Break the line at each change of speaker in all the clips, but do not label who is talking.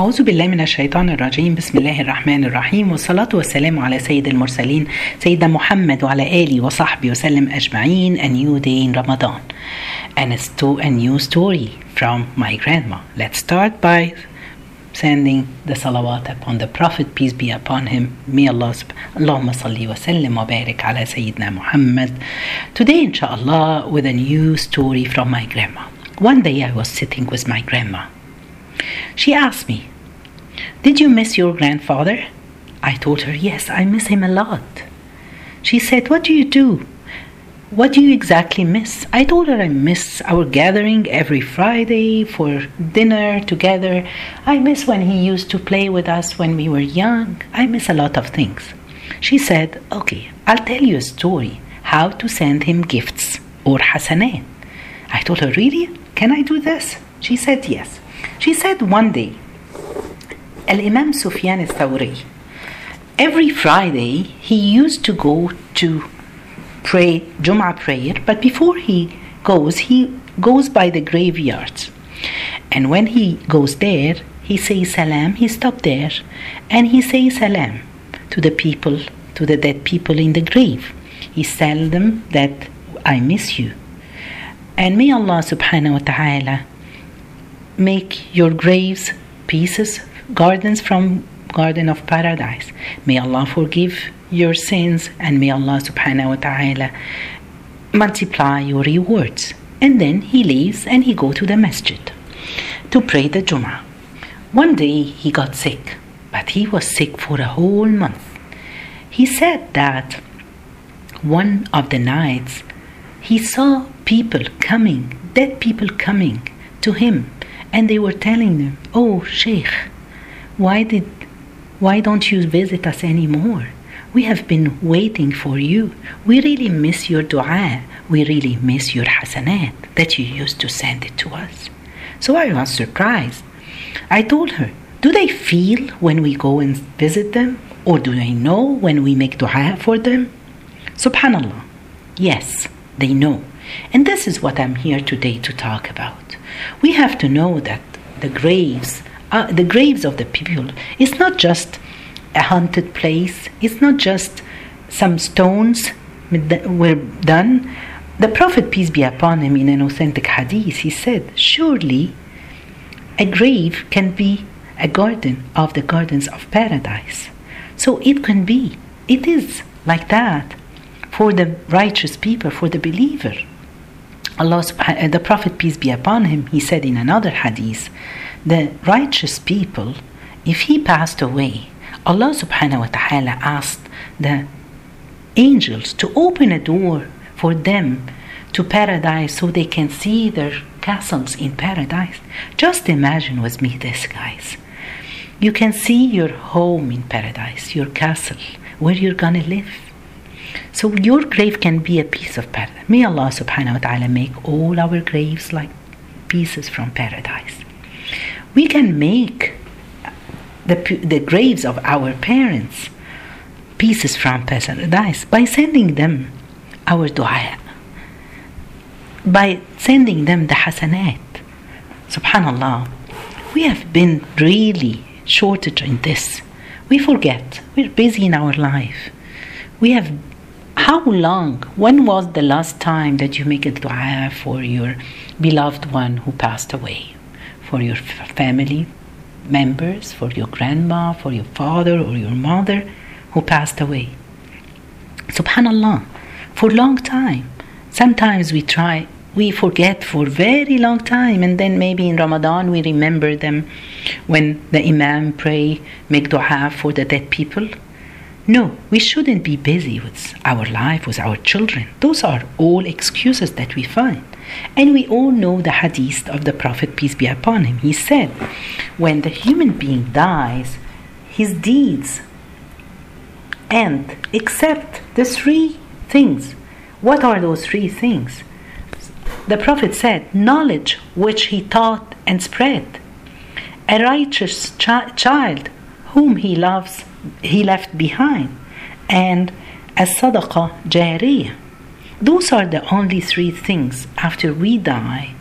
أعوذ بالله من الشيطان الرجيم بسم الله الرحمن الرحيم والصلاة والسلام على سيد المرسلين سيدنا محمد وعلى آله وصحبه وسلم أجمعين a new day in Ramadan and a, sto- a new story from my grandma let's start by sending the salawat upon the Prophet peace be upon him may Allah wa sallim wa barik ala Sayyidina Muhammad today inshallah with a new story from my grandma one day I was sitting with my grandma she asked me, Did you miss your grandfather? I told her, Yes, I miss him a lot. She said, What do you do? What do you exactly miss? I told her I miss our gathering every Friday for dinner together. I miss when he used to play with us when we were young. I miss a lot of things. She said, Okay, I'll tell you a story how to send him gifts or hasanat. I told her, Really? Can I do this? She said, Yes. She said one day, Al Imam Sufyan al Thawri, every Friday he used to go to pray Jum'ah prayer, but before he goes, he goes by the graveyards. And when he goes there, he says salam, he stops there, and he says salam to the people, to the dead people in the grave. He tells them that I miss you. And may Allah subhanahu wa ta'ala make your graves pieces, gardens from Garden of Paradise. May Allah forgive your sins and may Allah subhanahu wa ta'ala multiply your rewards. And then he leaves and he go to the masjid to pray the Jummah. One day he got sick, but he was sick for a whole month. He said that one of the nights he saw people coming, dead people coming to him and they were telling them, "Oh, Sheikh, why did why don't you visit us anymore? We have been waiting for you. We really miss your dua. We really miss your hasanat that you used to send it to us." So I was surprised. I told her, "Do they feel when we go and visit them, or do they know when we make dua for them?" Subhanallah. Yes, they know. And this is what I'm here today to talk about. We have to know that the graves, uh, the graves of the people, is not just a haunted place. It's not just some stones were done. The Prophet, peace be upon him, in an authentic hadith, he said, Surely a grave can be a garden of the gardens of paradise. So it can be, it is like that for the righteous people, for the believer. Allah uh, the Prophet peace be upon him he said in another hadith the righteous people if he passed away Allah subhanahu wa ta'ala asked the angels to open a door for them to paradise so they can see their castles in paradise. Just imagine with me this guys. You can see your home in paradise your castle where you're gonna live so your grave can be a piece of paradise. May Allah subhanahu wa ta'ala make all our graves like pieces from paradise. We can make the, the graves of our parents pieces from paradise by sending them our dua, by sending them the hasanat. Subhanallah. We have been really shortage in this. We forget. We're busy in our life. We have how long when was the last time that you make a dua for your beloved one who passed away? For your family members for your grandma for your father or your mother who passed away? Subhanallah for long time. Sometimes we try we forget for very long time and then maybe in ramadan we remember them when the imam pray make dua for the dead people no, we shouldn't be busy with our life, with our children. Those are all excuses that we find. And we all know the hadith of the Prophet, peace be upon him. He said, when the human being dies, his deeds end except the three things. What are those three things? The Prophet said, knowledge which he taught and spread, a righteous chi- child whom he loves he left behind and a sadaqah jariyah. Those are the only three things after we die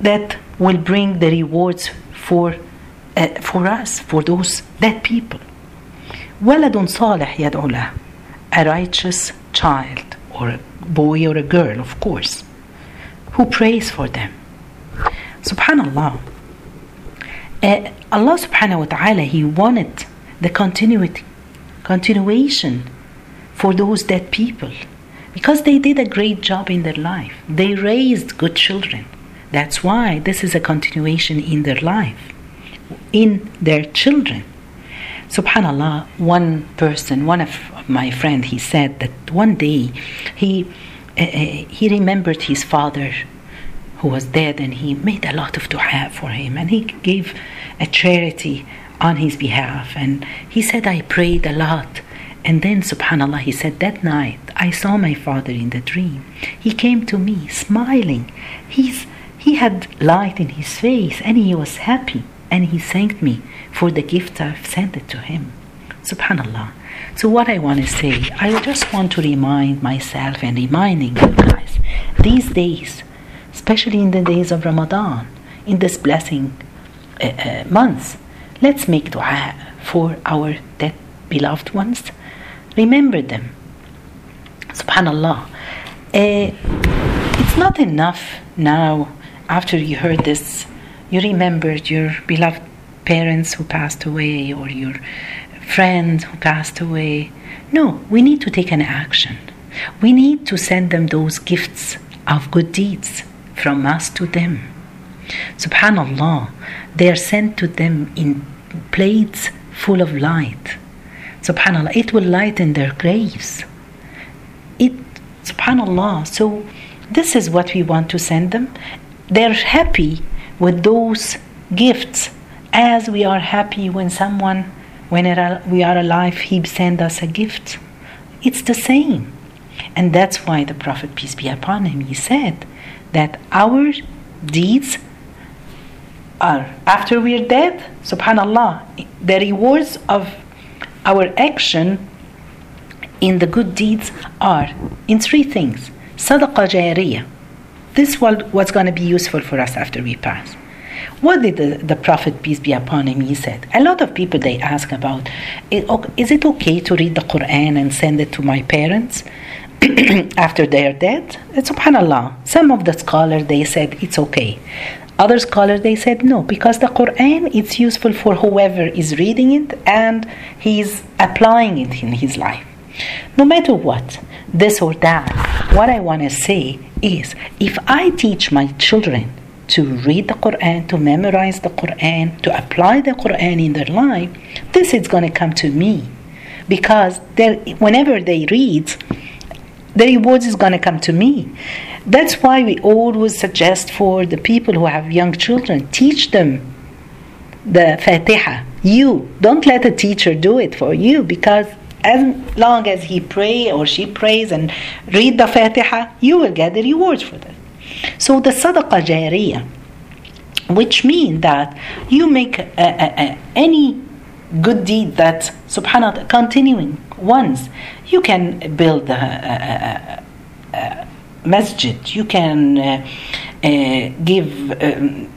that will bring the rewards for uh, for us, for those dead people. ولد صالح يدعو له a righteous child or a boy or a girl, of course, who prays for them. Subhanallah. uh, Allah subhanahu wa ta'ala, He wanted the continuity, continuation for those dead people because they did a great job in their life. They raised good children. That's why this is a continuation in their life, in their children. Subhanallah, one person, one of my friend, he said that one day he uh, he remembered his father who was dead and he made a lot of dua for him and he gave a charity on his behalf. And he said I prayed a lot. And then subhanallah he said that night I saw my father in the dream. He came to me smiling. He's he had light in his face and he was happy. And he thanked me for the gift I've sent it to him. Subhanallah. So, what I want to say, I just want to remind myself and reminding you guys these days, especially in the days of Ramadan, in this blessing uh, uh, months, let's make dua for our dead beloved ones. Remember them. Subhanallah. Uh, it's not enough now, after you heard this, you remembered your beloved parents who passed away or your friends who passed away. No, we need to take an action. We need to send them those gifts of good deeds from us to them. Subhanallah, they are sent to them in plates full of light. Subhanallah, it will lighten their graves. It, subhanallah, so this is what we want to send them. They're happy with those gifts as we are happy when someone when we are alive, He sends us a gift. It's the same. And that's why the Prophet, peace be upon him, he said that our deeds are, after we're dead, subhanAllah, the rewards of our action in the good deeds are in three things. Sadaqah jariyah. This what's going to be useful for us after we pass. What did the, the Prophet, peace be upon him, he said? A lot of people they ask about, eh, is it okay to read the Quran and send it to my parents? after they are dead? Subhanallah. Some of the scholars they said it's okay. Other scholars they said no, because the Quran it's useful for whoever is reading it and he's applying it in his life. No matter what, this or that, what I want to say is if I teach my children to read the Quran, to memorize the Quran, to apply the Quran in their life, this is going to come to me. Because whenever they read, the rewards is going to come to me. That's why we always suggest for the people who have young children, teach them the Fatiha. You don't let a teacher do it for you because as long as he pray or she prays and read the Fatiha, you will get the rewards for that. So the sadaqah jariyah, which means that you make a, a, a, any good deed that subhanallah continuing once you can build a, masjid you can uh, uh, give um,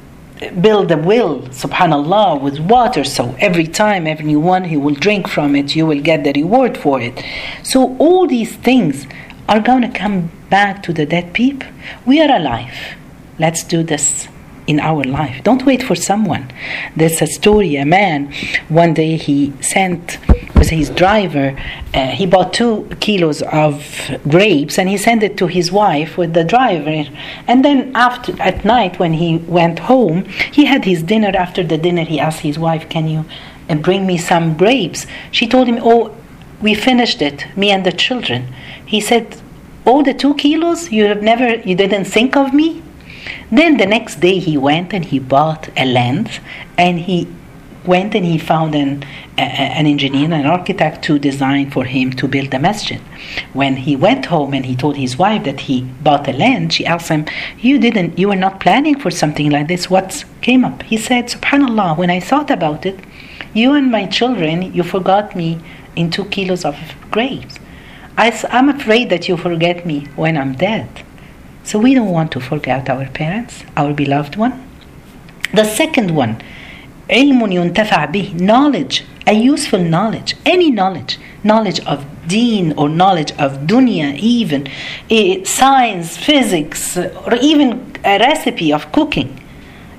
build a well subhanallah with water so every time everyone he will drink from it you will get the reward for it so all these things are going to come back to the dead people. We are alive. Let's do this in our life. Don't wait for someone. There's a story a man, one day he sent with his driver, uh, he bought two kilos of grapes and he sent it to his wife with the driver. And then after at night when he went home, he had his dinner. After the dinner, he asked his wife, Can you uh, bring me some grapes? She told him, Oh, we finished it, me and the children. He said, Oh, the two kilos? You have never, you didn't think of me? Then the next day he went and he bought a land and he went and he found an, a, an engineer, an architect to design for him to build a masjid. When he went home and he told his wife that he bought a land, she asked him, You didn't, you were not planning for something like this. What came up? He said, Subhanallah, when I thought about it, you and my children, you forgot me in two kilos of grapes. I, am afraid that you forget me when I'm dead. So we don't want to forget our parents, our beloved one. The second one, علم ينتفع به, knowledge, a useful knowledge, any knowledge, knowledge of deen or knowledge of dunya, even eh, science, physics, or even a recipe of cooking.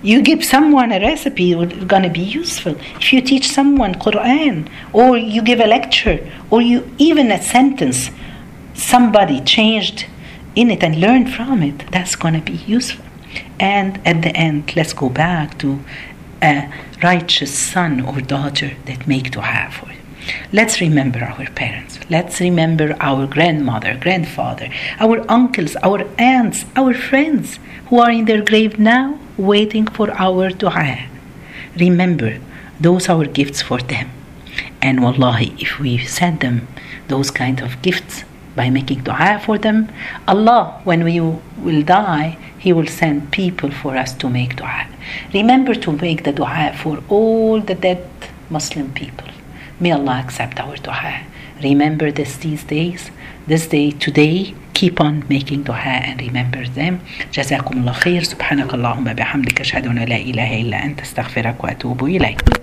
You give someone a recipe, it's going to be useful. If you teach someone Quran, or you give a lecture, or you even a sentence, somebody changed in it and learned from it, that's going to be useful. And at the end, let's go back to a righteous son or daughter that make dua for you. Let's remember our parents. Let's remember our grandmother, grandfather, our uncles, our aunts, our friends who are in their grave now waiting for our dua. Remember, those are our gifts for them. And wallahi, if we send them those kind of gifts by making dua for them, Allah, when we will die, He will send people for us to make dua. Remember to make the dua for all the dead Muslim people. May Allah accept our dua. Remember this these days, this day, today, keep on making dua and remember them. جزاكم الله خير سبحانك اللهم بحمدك أشهد أن لا إله إلا أنت استغفرك وأتوب إليك.